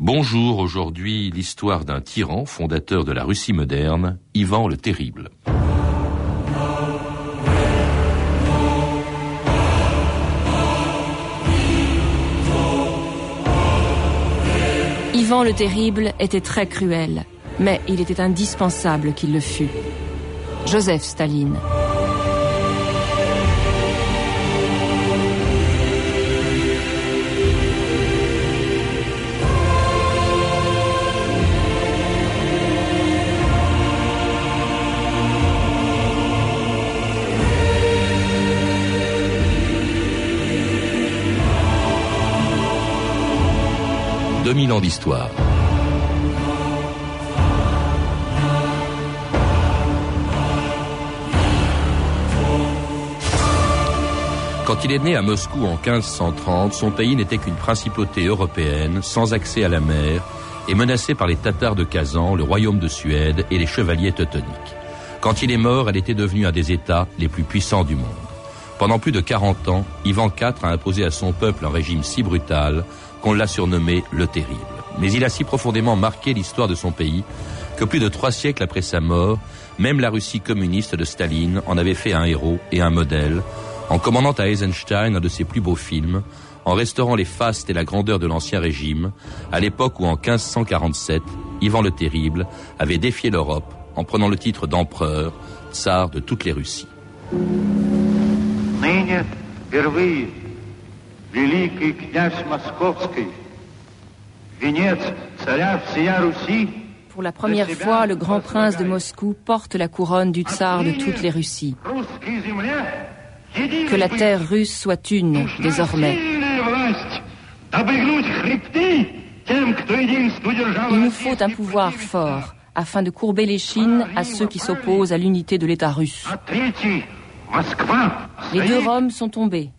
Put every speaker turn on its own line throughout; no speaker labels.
Bonjour, aujourd'hui l'histoire d'un tyran fondateur de la Russie moderne, Ivan le Terrible.
Ivan le Terrible était très cruel, mais il était indispensable qu'il le fût. Joseph Staline.
Mille ans d'histoire. Quand il est né à Moscou en 1530, son pays n'était qu'une principauté européenne, sans accès à la mer, et menacée par les Tatars de Kazan, le royaume de Suède et les chevaliers teutoniques. Quand il est mort, elle était devenue un des États les plus puissants du monde. Pendant plus de 40 ans, Ivan IV a imposé à son peuple un régime si brutal qu'on l'a surnommé le Terrible. Mais il a si profondément marqué l'histoire de son pays que plus de trois siècles après sa mort, même la Russie communiste de Staline en avait fait un héros et un modèle, en commandant à Eisenstein un de ses plus beaux films, en restaurant les fastes et la grandeur de l'ancien régime, à l'époque où en 1547, Ivan le Terrible avait défié l'Europe en prenant le titre d'empereur, tsar de toutes les Russies.
Pour la première fois, le grand prince de Moscou porte la couronne du tsar de toutes les Russies. Que la terre russe soit une, désormais. Il nous faut un pouvoir fort afin de courber les chines à ceux qui s'opposent à l'unité de l'État russe. Les deux Roms sont tombés.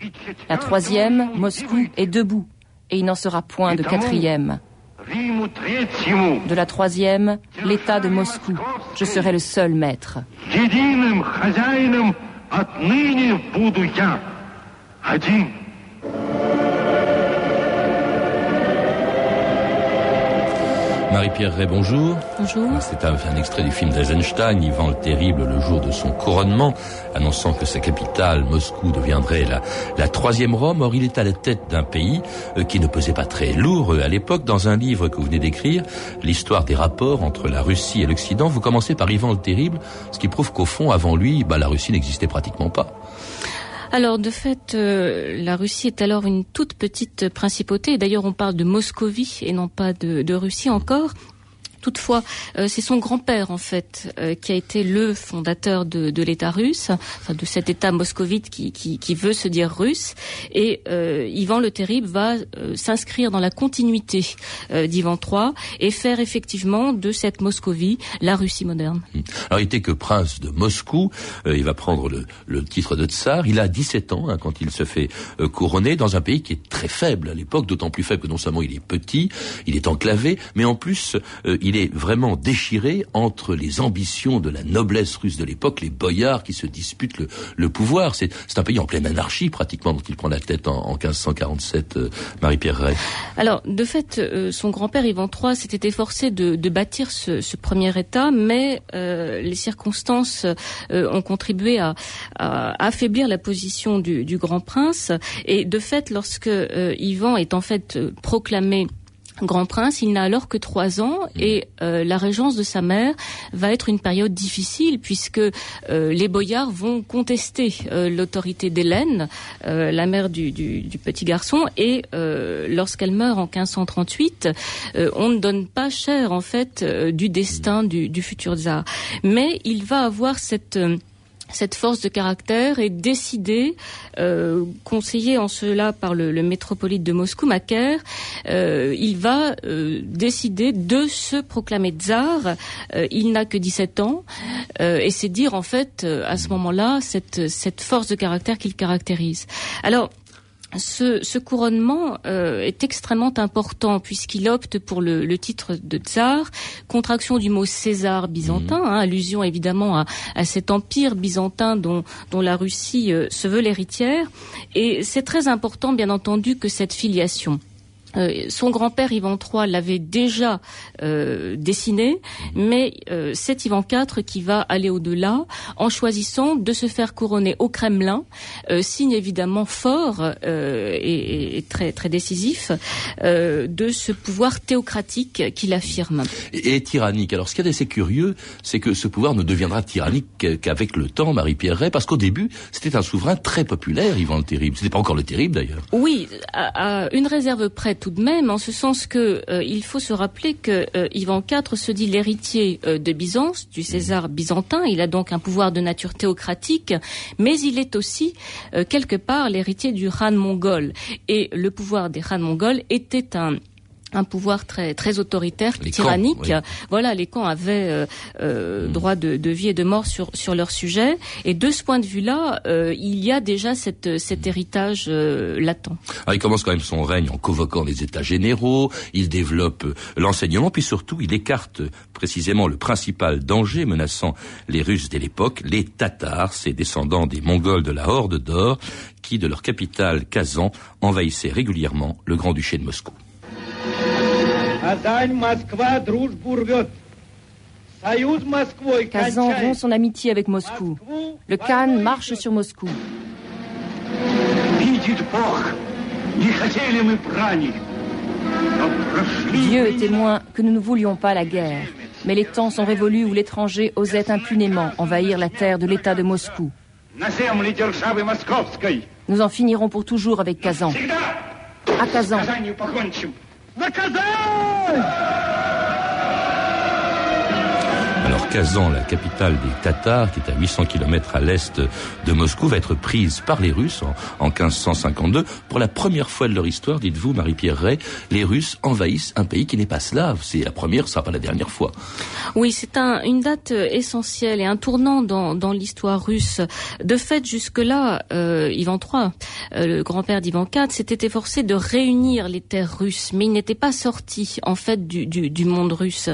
La troisième, Moscou, est debout. Et il n'en sera point de quatrième. De la troisième, l'État de Moscou. Je serai le seul maître.
Marie-Pierre Ray, bonjour.
Bonjour.
C'est un, extrait du film d'Eisenstein, Ivan le Terrible, le jour de son couronnement, annonçant que sa capitale, Moscou, deviendrait la, la troisième Rome. Or, il est à la tête d'un pays euh, qui ne pesait pas très lourd euh, à l'époque. Dans un livre que vous venez d'écrire, l'histoire des rapports entre la Russie et l'Occident, vous commencez par Ivan le Terrible, ce qui prouve qu'au fond, avant lui, bah, la Russie n'existait pratiquement pas.
Alors, de fait, euh, la Russie est alors une toute petite principauté. D'ailleurs, on parle de Moscovie et non pas de, de Russie encore. Toutefois, euh, c'est son grand-père en fait euh, qui a été le fondateur de, de l'État russe, enfin de cet État moscovite qui, qui, qui veut se dire russe. Et euh, Ivan le Terrible va s'inscrire dans la continuité d'Ivan III et faire effectivement de cette Moscovie la Russie moderne.
Hum. Alors il était que prince de Moscou, il va prendre le, le, titre de tsar. Il a 17 ans hein, quand il se fait couronner dans un pays qui est très faible à l'époque, d'autant plus faible que non seulement il est petit, il est enclavé, mais en plus il il est vraiment déchiré entre les ambitions de la noblesse russe de l'époque, les boyards qui se disputent le, pouvoir. C'est un pays en pleine anarchie pratiquement dont il prend la tête en, 1547, euh, Marie-Pierre Ray.
Alors, de fait, euh, son grand-père Ivan III s'était efforcé de, bâtir ce, premier État, mais euh, les circonstances ont contribué à, affaiblir la position du, du grand prince. Et de fait, lorsque Ivan est en fait proclamé grand prince, il n'a alors que trois ans mmh. et euh, la régence de sa mère va être une période difficile puisque euh, les boyards vont contester euh, l'autorité d'Hélène, la mère du, petit garçon, et lorsqu'elle meurt en 1538, on ne donne pas cher en fait du destin du, du futur tsar. Mais il va avoir cette cette force de caractère est décidée, euh, conseillé en cela par le, métropolite de Moscou, Macaire, euh, il va euh, décider de se proclamer tsar. il n'a que 17 ans, et c'est dire en fait à ce moment-là cette, cette force de caractère qu'il caractérise. Alors, ce, couronnement euh, est extrêmement important puisqu'il opte pour le, titre de tsar, contraction du mot César byzantin, mhm. hein, allusion évidemment à, cet empire byzantin dont, la Russie euh, se veut l'héritière. Et c'est très important, bien entendu, que cette filiation euh, son grand-père Ivan III l'avait déjà euh, dessiné, mais euh, c'est Ivan IV qui va aller au-delà en choisissant de se faire couronner au Kremlin, signe évidemment fort et, très très décisif de ce pouvoir théocratique qu'il affirme.
Et, tyrannique. Alors ce qui est assez curieux, c'est que ce pouvoir ne deviendra tyrannique qu'avec le temps, Marie-Pierre Ray, parce qu'au début, c'était un souverain très populaire, Ivan le Terrible. C'était pas encore le Terrible d'ailleurs.
Oui, à, à une réserve près tout de même, en ce sens que euh, il faut se rappeler que euh, Ivan IV se dit l'héritier euh, de Byzance, du César byzantin. Il a donc un pouvoir de nature théocratique, mais il est aussi quelque part l'héritier du Khan mongol. Et le pouvoir des Khan mongols était un un pouvoir très très autoritaire, tyrannique. Voilà, les camps avaient euh, euh, hmm. droit de, de, vie et de mort sur sur leur sujet. Et de ce point de vue-là, euh, il y a déjà cette, cet héritage latent. Alors,
ah, il commence quand même son règne en convoquant les États généraux. Il développe l'enseignement, puis surtout, il écarte précisément le principal danger menaçant les Russes dès l'époque, les Tatars, ces descendants des Mongols de la Horde d'Or, qui de leur capitale Kazan envahissaient régulièrement le Grand-Duché de Moscou.
Kazan rompt son amitié avec Moscou. Le Khan marche sur Moscou. Dieu est témoin que nous ne voulions pas la guerre. Mais les temps sont révolus où l'étranger osait impunément envahir la terre de l'État de Moscou. Nous en finirons pour toujours avec Kazan. À Kazan.
Alors Kazan, la capitale des Tatars, qui est à 800 km à l'est de Moscou, va être prise par les Russes en, 1552. Pour la première fois de leur histoire, dites-vous, Marie-Pierre Ray, les Russes envahissent un pays qui n'est pas slave. C'est la première, ça pas la dernière fois.
Oui, c'est un, une date essentielle et un tournant dans, l'histoire russe. De fait, jusque-là, euh, Ivan III, euh, le grand-père d'Ivan IV, s'était efforcé de réunir les terres russes, mais il n'était pas sorti en fait du, du, monde russe.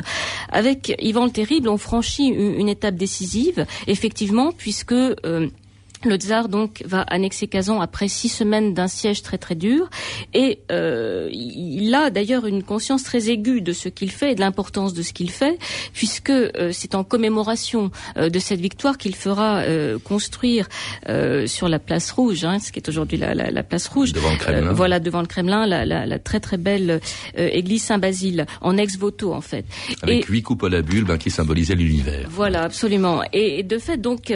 Avec Ivan le Terrible, on une, étape décisive, effectivement, puisque euh, le tsar donc va annexer Kazan après six semaines d'un siège très très dur et euh, il a d'ailleurs une conscience très aiguë de ce qu'il fait et de l'importance de ce qu'il fait puisque euh, c'est en commémoration euh, de cette victoire qu'il fera euh, construire euh, sur la place rouge, hein, ce qui est aujourd'hui la, la, la, place rouge,
devant le Kremlin.
voilà devant le Kremlin, la, la très très belle église Saint-Basile en ex-voto en fait.
Avec huit coupes à la bulbe hein, qui symbolisaient l'univers.
Voilà absolument et, et, de fait donc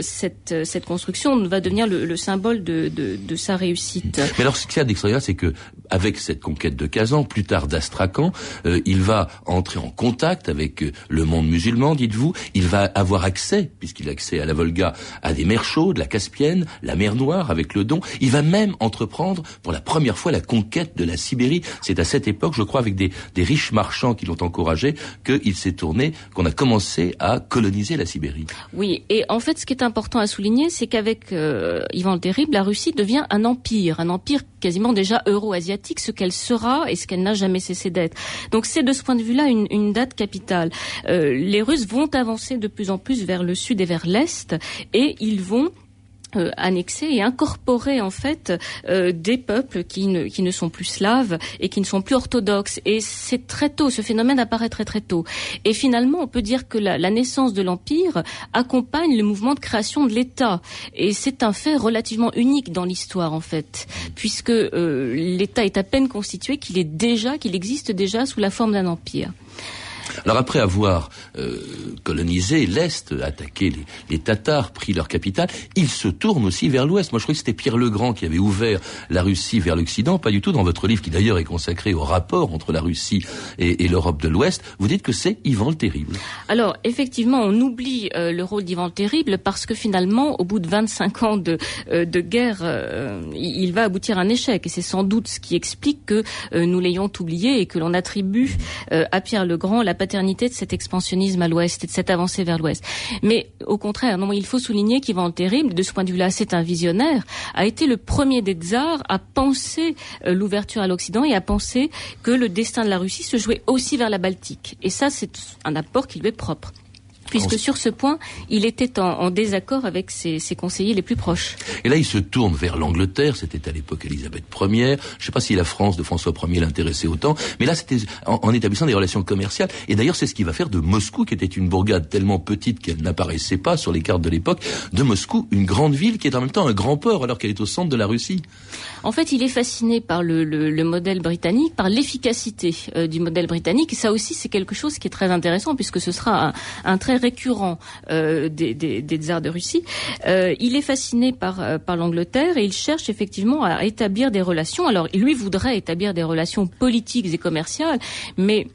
cette cette construction va devenir le, symbole de, sa réussite.
Mais alors, ce qu'il y a d'extraordinaire, c'est que avec cette conquête de Kazan, plus tard d'Astrakhan, euh, il va entrer en contact avec euh, le monde musulman, dites-vous. Il va avoir accès, puisqu'il a accès à la Volga, à des mers chaudes, la Caspienne, la mer Noire, avec le Don. Il va même entreprendre pour la première fois la conquête de la Sibérie. C'est à cette époque, je crois, avec des, des riches marchands qui l'ont encouragé, qu'il s'est tourné, qu'on a commencé à coloniser la Sibérie.
Oui, et en fait, ce qui est important à souligner, c'est qu'avec euh, Ivan le Terrible, la Russie devient un empire, un empire quasiment déjà euro-asiatique, ce qu'elle sera et ce qu'elle n'a jamais cessé d'être. Donc c'est de ce point de vue-là une, une, date capitale. Euh, les Russes vont avancer de plus en plus vers le sud et vers l'est et ils vont euh, annexer et incorporer en fait euh, des peuples qui ne, qui ne sont plus slaves et qui ne sont plus orthodoxes. Et c'est très tôt, ce phénomène apparaît très très tôt. Et finalement, on peut dire que la, naissance de l'Empire accompagne le mouvement de création de l'État. Et c'est un fait relativement unique dans l'histoire en fait, puisque euh, l'État est à peine constitué qu'il est déjà, qu'il existe déjà sous la forme d'un empire.
Alors après avoir euh, colonisé l'Est, attaqué les, Tatars, pris leur capitale, ils se tournent aussi vers l'Ouest. Moi je crois que c'était Pierre le Grand qui avait ouvert la Russie vers l'Occident, pas du tout dans votre livre qui d'ailleurs est consacré au rapport entre la Russie et, l'Europe de l'Ouest. Vous dites que c'est Ivan le Terrible.
Alors effectivement, on oublie euh, le rôle d'Ivan le Terrible parce que finalement, au bout de 25 ans de, euh, de guerre, euh, il va aboutir à un échec. Et c'est sans doute ce qui explique que nous l'ayons oublié et que l'on attribue à Pierre le Grand la paternité de cet expansionnisme à l'ouest et de cette avancée vers l'ouest. Mais au contraire, il faut souligner qu'Ivan le Terrible, de ce point de vue-là, c'est un visionnaire, a été le premier des tsars à penser euh, l'ouverture à l'Occident et à penser que le destin de la Russie se jouait aussi vers la Baltique. Et ça, c'est un apport qui lui est propre. Puisque sur ce point, il était en, désaccord avec ses, conseillers les plus proches.
Et là, il se tourne vers l'Angleterre, c'était à l'époque Elisabeth Ier, je ne sais pas si la France de François Ier l'intéressait autant, mais là, c'était en, établissant des relations commerciales, et d'ailleurs, c'est ce qu'il va faire de Moscou, qui était une bourgade tellement petite qu'elle n'apparaissait pas sur les cartes de l'époque, de Moscou, une grande ville qui est en même temps un grand port, alors qu'elle est au centre de la Russie.
En fait, il est fasciné par le, modèle britannique, par l'efficacité euh, du modèle britannique, et ça aussi, c'est quelque chose qui est très intéressant, puisque ce sera un, trait récurrent euh, des, des, tsars de Russie. Euh, il est fasciné par, euh, par l'Angleterre et il cherche effectivement à établir des relations. Alors, lui voudrait établir des relations politiques et commerciales, mais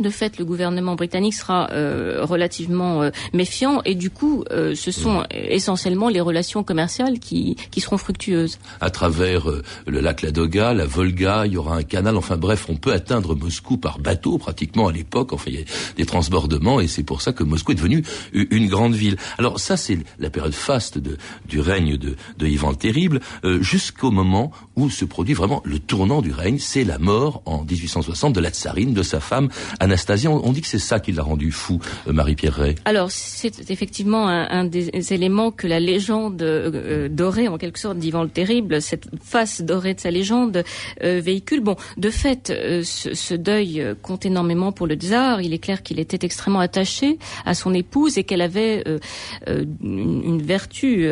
de fait, le gouvernement britannique sera euh, relativement euh, méfiant et du coup, euh, ce sont essentiellement les relations commerciales qui, qui seront fructueuses.
À travers le lac Ladoga, la Volga, il y aura un canal. Enfin bref, on peut atteindre Moscou par bateau pratiquement à l'époque. Enfin, il y a des transbordements et c'est pour ça que Moscou est devenu une grande ville. Alors ça, c'est la période faste de, du règne de, de Ivan le Terrible jusqu'au moment où se produit vraiment le tournant du règne. C'est la mort en 1860 de la tsarine, de sa femme Anastasia. On, dit que c'est ça qui l'a rendu fou, euh, Marie-Pierre Ray.
Alors, c'est effectivement un, des éléments que la légende euh, dorée, en quelque sorte, d'Ivan le Terrible, cette face dorée de sa légende, euh, véhicule. Bon, de fait, ce, deuil compte énormément pour le tsar. Il est clair qu'il était extrêmement attaché à son épouse et qu'elle avait une, vertu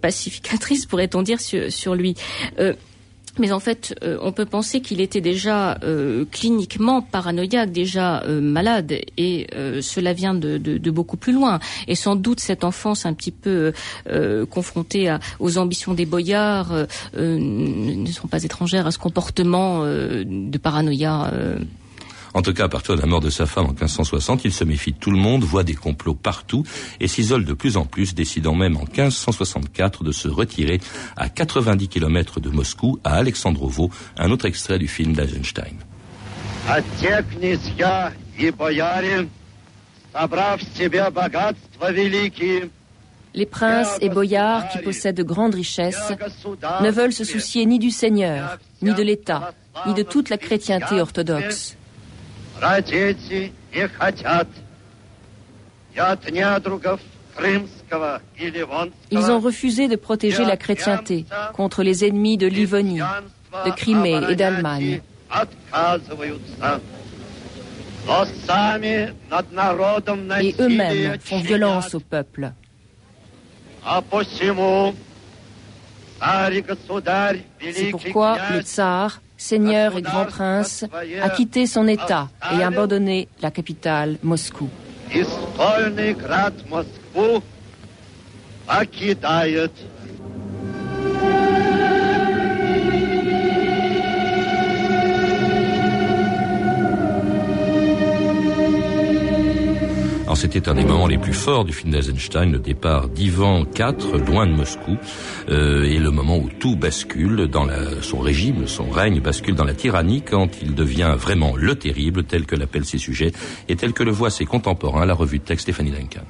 pacificatrice, pourrait-on dire, sur lui. Mais en fait, euh, on peut penser qu'il était déjà euh, cliniquement paranoïaque, déjà euh, malade, et cela vient de, de, beaucoup plus loin. Et sans doute cette enfance un petit peu confrontée à, aux ambitions des boyards ne sont pas étrangères à ce comportement de paranoïa.
En tout cas, à partir de la mort de sa femme en 1560, il se méfie de tout le monde, voit des complots partout et s'isole de plus en plus, décidant même en 1564 de se retirer à 90 km de Moscou, à Alexandrovo, un autre extrait du film d'Eisenstein.
Les princes et boyards qui possèdent de grandes richesses ne veulent se soucier ni du Seigneur, ni de l'État, ni de toute la chrétienté orthodoxe. Ils ont refusé de protéger la chrétienté contre les ennemis de Livonie, de Crimée et d'Allemagne. Et eux-mêmes font violence au peuple. C'est pourquoi le tsar seigneur et grand prince, a quitté son État et abandonné la capitale, Moscou.
C'était un des moments les plus forts du film d'Eisenstein, le départ d'Ivan IV, loin de Moscou, euh, et le moment où tout bascule dans son régime, son règne bascule dans la tyrannie quand il devient vraiment le terrible, tel que l'appellent ses sujets, et tel que le voient ses contemporains, la revue de texte Stéphanie Duncan.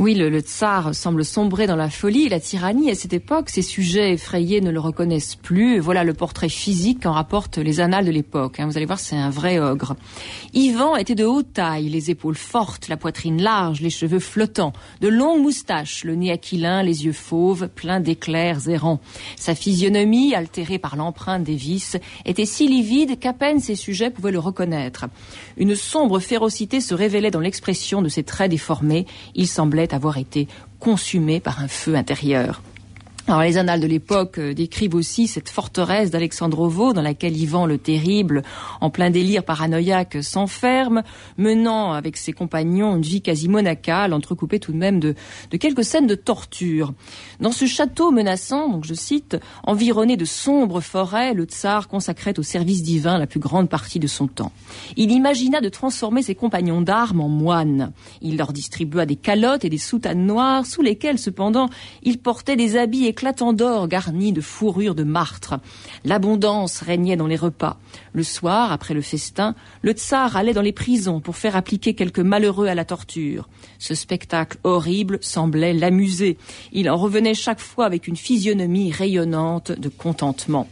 Oui, le, le, tsar semble sombrer dans la folie et la tyrannie. À cette époque, ses sujets effrayés ne le reconnaissent plus. Voilà le portrait physique qu'en rapportent les annales de l'époque. Hein. Vous allez voir, c'est un vrai ogre. Ivan était de haute taille, les épaules fortes, la poitrine large, les cheveux flottants, de longues moustaches, le nez aquilin, les yeux fauves, pleins d'éclairs errants. Sa physionomie, altérée par l'empreinte des vices, était si livide qu'à peine ses sujets pouvaient le reconnaître. Une sombre férocité se révélait dans l'expression de ses traits déformés. Il semblait avoir été consumé par un feu intérieur. Alors les annales de l'époque euh, décrivent aussi cette forteresse d'Alexandrovo dans laquelle Ivan le Terrible, en plein délire paranoïaque, s'enferme, menant avec ses compagnons une vie quasi monacale, entrecoupée tout de même de, de quelques scènes de torture. Dans ce château menaçant, donc je cite, environné de sombres forêts, le tsar consacrait au service divin la plus grande partie de son temps. Il imagina de transformer ses compagnons d'armes en moines. Il leur distribua des calottes et des soutanes noires sous lesquelles cependant il portait des habits éclatant d'or garni de fourrures de martre. L'abondance régnait dans les repas. Le soir, après le festin, le tsar allait dans les prisons pour faire appliquer quelques malheureux à la torture. Ce spectacle horrible semblait l'amuser. Il en revenait chaque fois avec une physionomie rayonnante de contentement.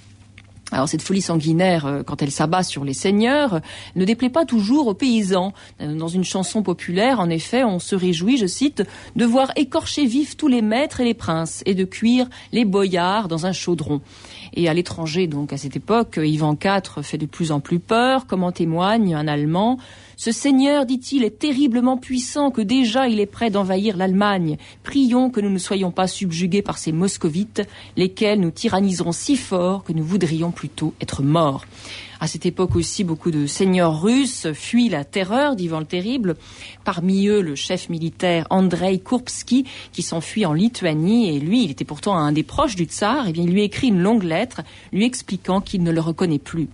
Alors cette folie sanguinaire, euh, quand elle s'abat sur les seigneurs, ne déplaît pas toujours aux paysans. Euh, dans une chanson populaire, en effet, on se réjouit, je cite, de voir écorcher vifs tous les maîtres et les princes, et de cuire les boyards dans un chaudron. Et à l'étranger, donc à cette époque, Ivan IV fait de plus en plus peur, comme en témoigne un Allemand. Ce seigneur, dit-il, est terriblement puissant que déjà il est prêt d'envahir l'Allemagne. Prions que nous ne soyons pas subjugués par ces moscovites, lesquels nous tyranniseront si fort que nous voudrions plutôt être morts. À cette époque aussi, beaucoup de seigneurs russes fuient la terreur d'Ivan le Terrible. Parmi eux, le chef militaire Andrei Kurbsky, qui s'enfuit en Lituanie, et lui, il était pourtant un des proches du tsar, et eh bien, il lui écrit une longue lettre lui expliquant qu'il ne le reconnaît plus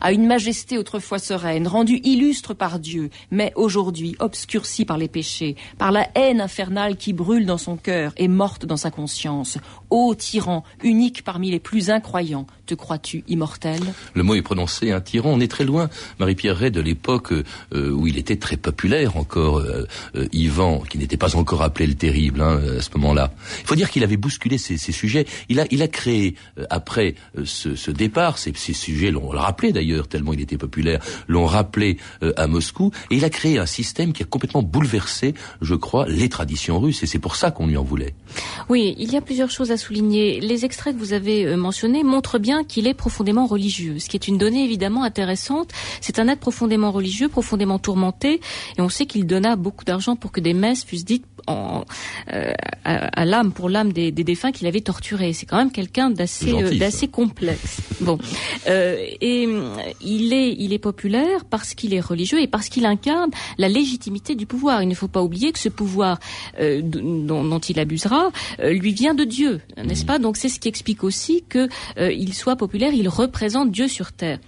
à une majesté autrefois sereine, rendue illustre par Dieu, mais aujourd'hui obscurcie par les péchés, par la haine infernale qui brûle dans son cœur et morte dans sa conscience. Ô tyran, unique parmi les plus incroyants, te crois-tu immortel?
Le mot est prononcé, un tyran. On est très loin, Marie-Pierre Ray, de l'époque euh, où il était très populaire encore, euh, euh, Ivan, qui n'était pas encore appelé le terrible hein, à ce moment-là. Il faut dire qu'il avait bousculé ces, sujets. Il a, il a créé, après ce, départ, ces, ces sujets, l'ont rappelé d'ailleurs, tellement il était populaire, l'ont rappelé à Moscou, et il a créé un système qui a complètement bouleversé, je crois, les traditions russes, et c'est pour ça qu'on lui en voulait.
Oui, il y a plusieurs choses à souligner. Les extraits que vous avez mentionnés montrent bien qu'il est profondément religieux, ce qui est une donnée évidemment intéressante. C'est un être profondément religieux, profondément tourmenté, et on sait qu'il donna beaucoup d'argent pour que des messes fussent dites en, euh, à, l'âme, pour l'âme des, défunts qu'il avait torturés. C'est quand même quelqu'un d'assez euh, d'assez complexe. Bon, euh, et il est il est populaire parce qu'il est religieux et parce qu'il incarne la légitimité du pouvoir. Il ne faut pas oublier que ce pouvoir dont, il abusera lui vient de Dieu, n'est-ce pas? Donc c'est ce qui explique aussi que il soit populaire. Il représente Dieu sur terre.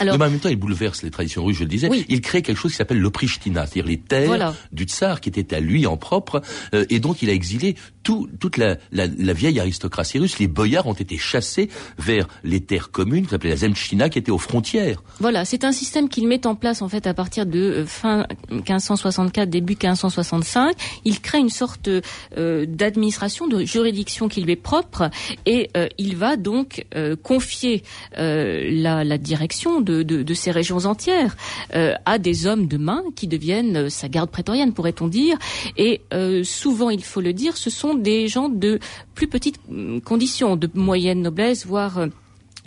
Alors, mais en même temps, il bouleverse les traditions russes, je le disais. Il crée quelque chose qui s'appelle l'Oprishtina, c'est-à-dire les terres du tsar qui étaient à lui en propre, euh, et donc il a exilé tout, toute la, la, la, vieille aristocratie russe. Les boyards ont été chassés vers les terres communes, qui s'appelaient la Zemchina, qui étaient aux frontières.
Voilà, c'est un système qu'il met en place en fait à partir de euh, fin 1564, début 1565. Il crée une sorte euh, d'administration, de juridiction qui lui est propre, et il va donc confier la, la direction de, ces régions entières euh, à des hommes de main qui deviennent euh, sa garde prétorienne, pourrait-on dire. Et euh, souvent, il faut le dire, ce sont des gens de plus petites hum, conditions, de moyenne noblesse, voire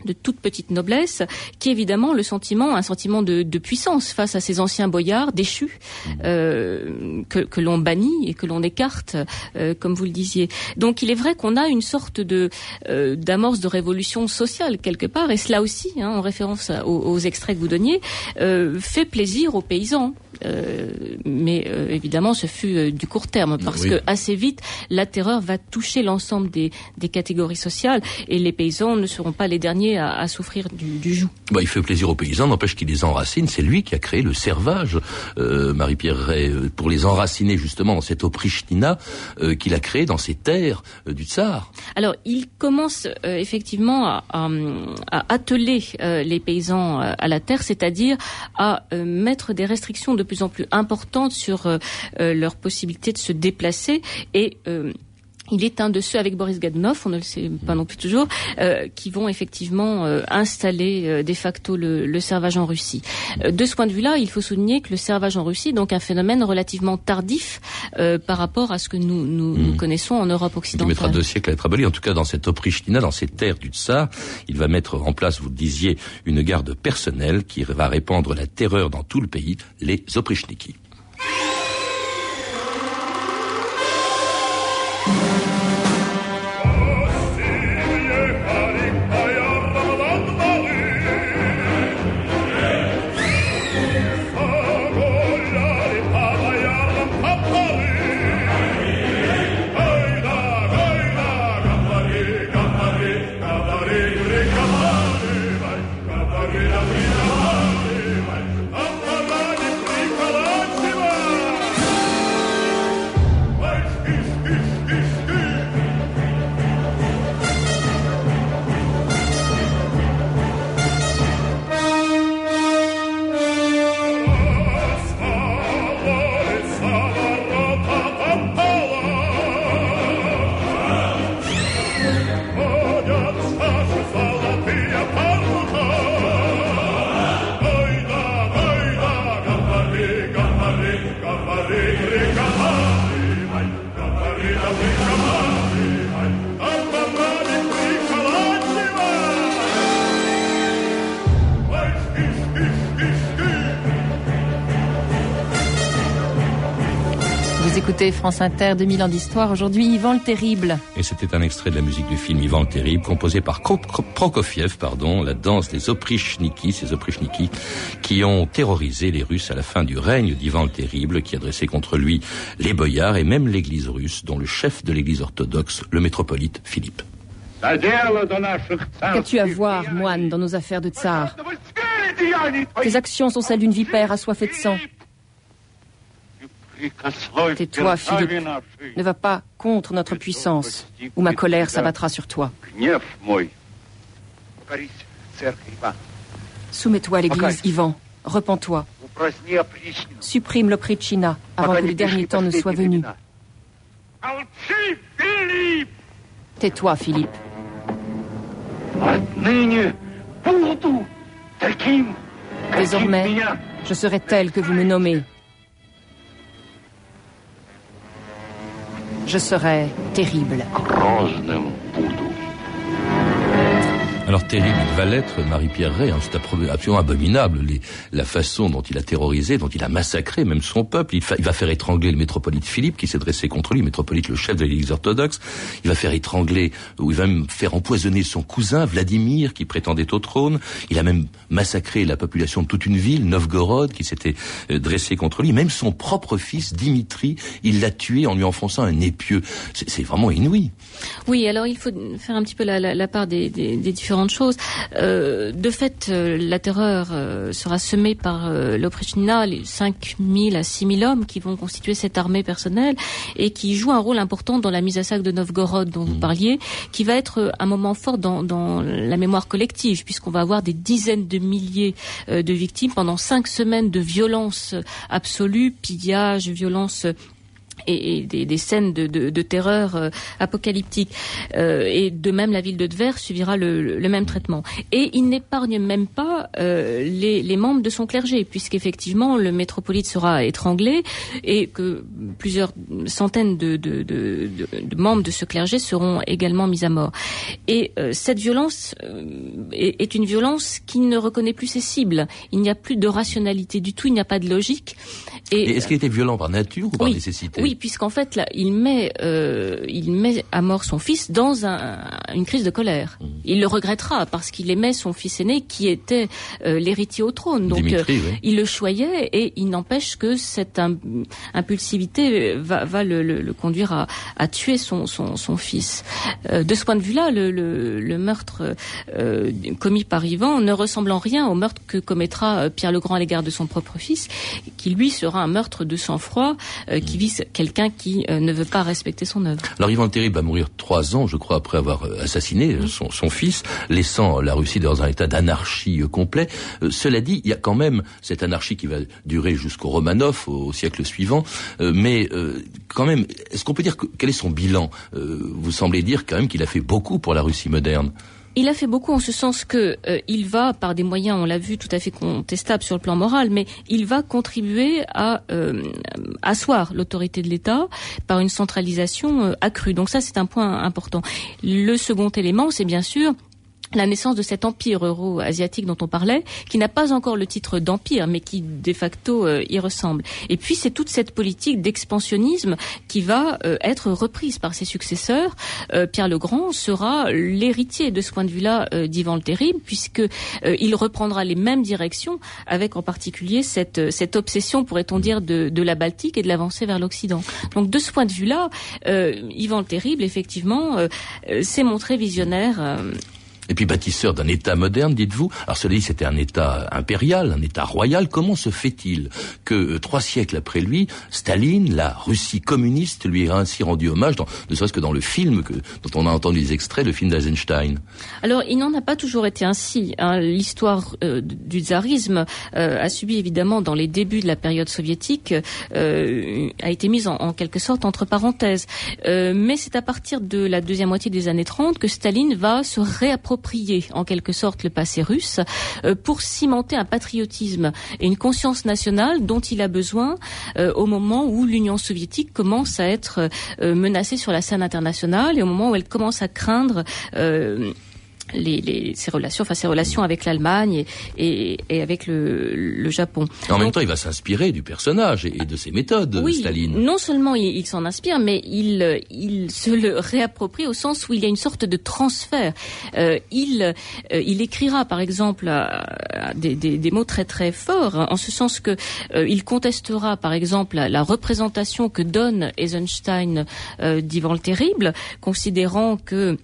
de toute petite noblesse, qui est évidemment le sentiment, un sentiment de, puissance face à ces anciens boyards déchus mmh. euh, que, l'on bannit et que l'on écarte, euh, comme vous le disiez. Donc il est vrai qu'on a une sorte de euh, d'amorce de révolution sociale quelque part, et cela aussi, hein, en référence aux, aux, extraits que vous donniez, fait plaisir aux paysans. Mais évidemment, ce fut du court terme parce que assez vite, la terreur va toucher l'ensemble des, des, catégories sociales et les paysans ne seront pas les derniers à, à souffrir du, du joug.
Bah, il fait plaisir aux paysans, n'empêche qu'il les enracine. C'est lui qui a créé le servage, Marie-Pierre Ray, pour les enraciner justement dans cette Oprishtina qu'il a créé dans ces terres du tsar.
Alors, il commence effectivement à, à, à atteler les paysans à la terre, c'est-à-dire à mettre des restrictions de plus en plus importante sur euh, euh, leur possibilité de se déplacer et euh, il est un de ceux avec Boris Gadnov, on ne le sait pas non plus toujours, qui vont effectivement installer de facto le, servage en Russie. de ce point de vue-là, il faut souligner que le servage en Russie, donc un phénomène relativement tardif par rapport à ce que nous, nous, hmm. connaissons en Europe occidentale.
Il mettra deux siècles à être aboli. En tout cas, dans cette Oprishtina, dans ces terres du Tsar, il va mettre en place, vous le disiez, une garde personnelle qui va répandre la terreur dans tout le pays, les Oprichniki.
Vous écoutez France Inter 2000 ans d'histoire. Aujourd'hui, Yvan le Terrible.
Et c'était un extrait de la musique du film Yvan le Terrible, composé par Prokofiev, pardon, la danse des Oprichniki, ces Oprichniki, qui ont terrorisé les Russes à la fin du règne d'Ivan le Terrible, qui adressait contre lui les boyards et même l'église russe, dont le chef de l'église orthodoxe, le métropolite Philippe.
Qu'as-tu à voir, moine, dans nos affaires de tsar? Tes actions sont celles d'une vipère assoiffée de sang. Tais-toi, Philippe. Ne va pas contre notre puissance, ou ma colère s'abattra sur toi. Soumets-toi à l'église, Ivan. Repends-toi. Supprime l'Oprichina avant que le dernier temps ne soit venu. Tais-toi, Philippe. Désormais, je serai tel que vous me nommez. Je serai terrible.
Alors terrible, il va l'être, Marie-Pierre Ray, hein, c'est absolument abominable, les, la façon dont il a terrorisé, dont il a massacré même son peuple. Il, il va faire étrangler le métropolite Philippe qui s'est dressé contre lui, métropolite le chef de l'Église orthodoxe. Il va faire étrangler, ou il va même faire empoisonner son cousin Vladimir qui prétendait au trône. Il a même massacré la population de toute une ville, Novgorod, qui s'était euh, dressée contre lui. Même son propre fils, Dimitri, il l'a tué en lui enfonçant un épieu. C'est vraiment inouï.
Oui, alors il faut faire un petit peu la, la, la part des, des, des différents choses. Euh, de fait, euh, la terreur euh, sera semée par l'Oprichnina, les 5 000 à 6 000 hommes qui vont constituer cette armée personnelle et qui jouent un rôle important dans la mise à sac de Novgorod dont vous mmh. parliez, qui va être un moment fort dans, dans la mémoire collective, puisqu'on va avoir des dizaines de milliers de victimes pendant cinq semaines de violence absolue, pillage, violence et, et des, des, scènes de, de, de terreur euh, apocalyptique. Euh, et de même, la ville de Tver subira le, le, même traitement. Et il n'épargne même pas euh, les, les, membres de son clergé, puisqu'effectivement, le métropolite sera étranglé et que plusieurs centaines de, de, membres de ce clergé seront également mis à mort. Et euh, cette violence euh, est, est, une violence qui ne reconnaît plus ses cibles. Il n'y a plus de rationalité du tout, il n'y a pas de logique.
Et, et est-ce qu'il était violent par nature ou par nécessité
Oui, puisqu'en fait, là, il met, euh, il met à mort son fils dans un, une crise de colère. Mmh. Il le regrettera parce qu'il aimait son fils aîné qui était euh, l'héritier au trône. Donc,
Dimitri, euh, oui.
il le choyait et il n'empêche que cette impulsivité va, va le, le, le, conduire à, à tuer son, son, son fils. Euh, de ce point de vue-là, le, le, meurtre euh, commis par Ivan ne ressemble en rien au meurtre que commettra Pierre le Grand à l'égard de son propre fils, qui lui sera un meurtre de sang-froid qui vise quelqu'un qui euh, ne veut pas respecter son œuvre.
Alors Ivan le Terrible va mourir trois ans, je crois, après avoir euh, assassiné euh, son, son, fils, laissant la Russie dans un état d'anarchie complet. cela dit, il y a quand même cette anarchie qui va durer jusqu'au Romanov, au, au, siècle suivant. mais quand même, est-ce qu'on peut dire que, quel est son bilan? Vous semblez dire quand même qu'il a fait beaucoup pour la Russie moderne.
Il a fait beaucoup en ce sens que euh, il va, par des moyens, on l'a vu, tout à fait contestables sur le plan moral, mais il va contribuer à euh, asseoir l'autorité de l'État par une centralisation euh, accrue. Donc ça, c'est un point important. Le second élément, c'est bien sûr la naissance de cet empire euro-asiatique dont on parlait, qui n'a pas encore le titre d'empire, mais qui de facto euh, y ressemble. Et puis c'est toute cette politique d'expansionnisme qui va euh, être reprise par ses successeurs. Euh, Pierre le Grand sera l'héritier de ce point de vue-là euh, d'Ivan le Terrible, puisque euh, il reprendra les mêmes directions, avec en particulier cette, cette obsession, pourrait-on dire, de, de la Baltique et de l'avancée vers l'Occident. Donc de ce point de vue-là, Ivan le Terrible, effectivement, s'est montré visionnaire
et puis bâtisseur d'un État moderne, dites-vous. Alors cela dit, c'était un État impérial, un État royal. Comment se fait-il que euh, trois siècles après lui, Staline, la Russie communiste, lui ait ainsi rendu hommage, dans, ne serait-ce que dans le film que, dont on a entendu les extraits, le film d'Eisenstein?
Alors il n'en a pas toujours été ainsi. Hein. L'histoire euh, du tsarisme euh, a subi évidemment dans les débuts de la période soviétique, euh, a été mise en, en, quelque sorte entre parenthèses. Euh, mais c'est à partir de la deuxième moitié des années 30 que Staline va se réapproprier s'approprier en quelque sorte le passé russe euh, pour cimenter un patriotisme et une conscience nationale dont il a besoin euh, au moment où l'Union soviétique commence à être euh, menacée sur la scène internationale et au moment où elle commence à craindre les, ses relations, enfin ses relations avec l'Allemagne et, et, avec le, le Japon.
En même temps, il va s'inspirer du personnage et, de ses méthodes,
oui,
Staline.
Non seulement il, s'en inspire, mais il, il se le réapproprie au sens où il y a une sorte de transfert. Euh, il, euh, il écrira, par exemple, des, des, des, mots très très forts, hein, en ce sens que euh, il contestera, par exemple, la, la représentation que donne Eisenstein euh, d'Ivan le Terrible, considérant que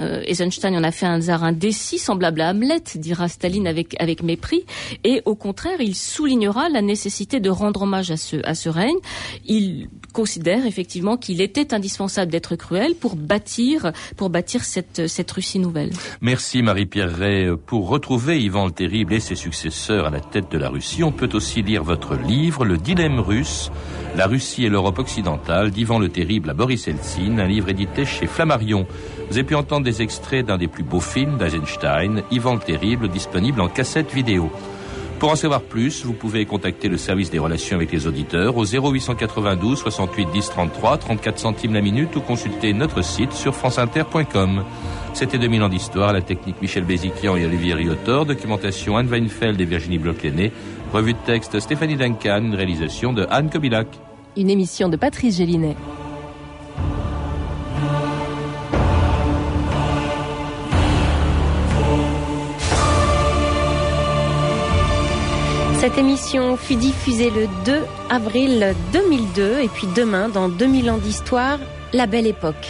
euh, Eisenstein en a fait un tsar indécis, semblable à Hamlet, dira Staline avec, avec mépris, et au contraire, il soulignera la nécessité de rendre hommage à ce, à ce règne. Il considère effectivement qu'il était indispensable d'être cruel pour bâtir, pour bâtir cette, cette Russie nouvelle.
Merci Marie-Pierre Ray. Pour retrouver Ivan le Terrible et ses successeurs à la tête de la Russie, on peut aussi lire votre livre, Le dilemme russe, la Russie et l'Europe occidentale, d'Ivan le Terrible à Boris Eltsine, un livre édité chez Flammarion. Vous avez pu entendre des extraits d'un des plus beaux films d'Eisenstein, Yvan le Terrible, disponible en cassette vidéo. Pour en savoir plus, vous pouvez contacter le service des relations avec les auditeurs au 0892 68 10 33 34 centimes la minute ou consulter notre site sur franceinter.com. C'était 2000 ans d'histoire, la technique Michel Béziquian et Olivier Riotor, documentation Anne Weinfeld et Virginie bloch revue de texte Stéphanie Duncan, une réalisation de Anne Kobilac.
Une émission de Patrice Gélinet.
Cette émission fut diffusée le 2 avril 2002 et puis demain, dans 2000 ans d'histoire, la belle époque.